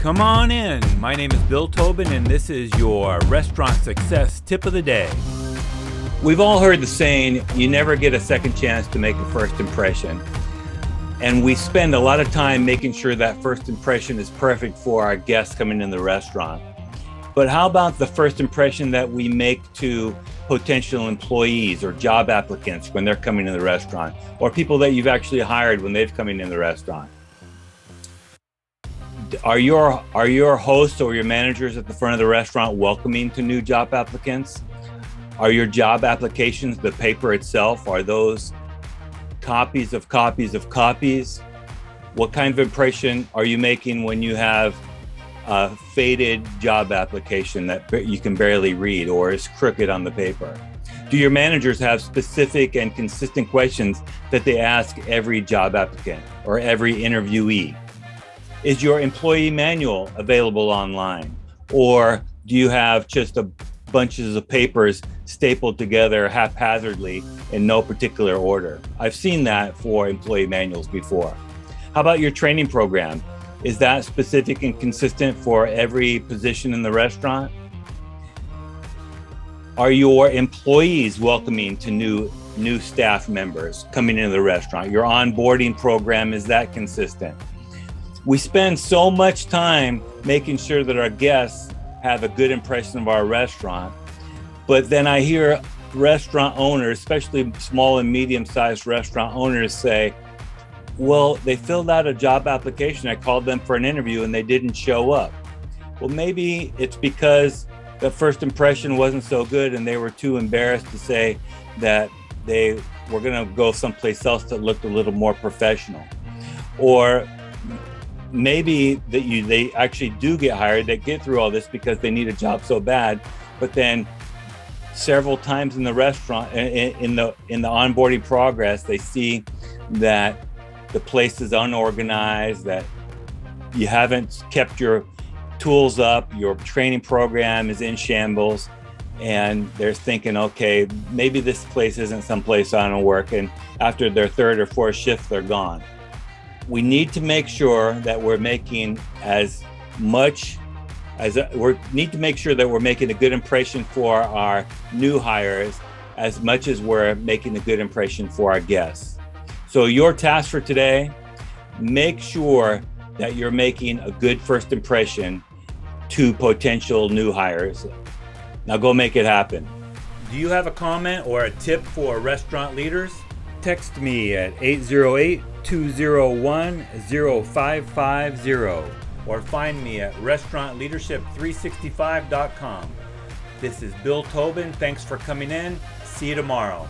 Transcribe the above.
Come on in. My name is Bill Tobin, and this is your restaurant success tip of the day. We've all heard the saying, you never get a second chance to make a first impression. And we spend a lot of time making sure that first impression is perfect for our guests coming in the restaurant. But how about the first impression that we make to potential employees or job applicants when they're coming in the restaurant, or people that you've actually hired when they've come in the restaurant? Are your are your hosts or your managers at the front of the restaurant welcoming to new job applicants? Are your job applications the paper itself? Are those copies of copies of copies? What kind of impression are you making when you have a faded job application that you can barely read or is crooked on the paper? Do your managers have specific and consistent questions that they ask every job applicant or every interviewee? Is your employee manual available online? Or do you have just a bunches of papers stapled together haphazardly in no particular order? I've seen that for employee manuals before. How about your training program? Is that specific and consistent for every position in the restaurant? Are your employees welcoming to new new staff members coming into the restaurant? Your onboarding program is that consistent? We spend so much time making sure that our guests have a good impression of our restaurant. But then I hear restaurant owners, especially small and medium sized restaurant owners, say, well, they filled out a job application. I called them for an interview and they didn't show up. Well, maybe it's because the first impression wasn't so good and they were too embarrassed to say that they were going to go someplace else that looked a little more professional. Or maybe that you they actually do get hired they get through all this because they need a job so bad but then several times in the restaurant in, in the in the onboarding progress they see that the place is unorganized, that you haven't kept your tools up, your training program is in shambles, and they're thinking, okay, maybe this place isn't someplace I want to work. And after their third or fourth shift, they're gone. We need to make sure that we're making as much as uh, we need to make sure that we're making a good impression for our new hires as much as we're making a good impression for our guests. So, your task for today make sure that you're making a good first impression to potential new hires. Now, go make it happen. Do you have a comment or a tip for restaurant leaders? Text me at 808 201 0550 or find me at restaurantleadership365.com. This is Bill Tobin. Thanks for coming in. See you tomorrow.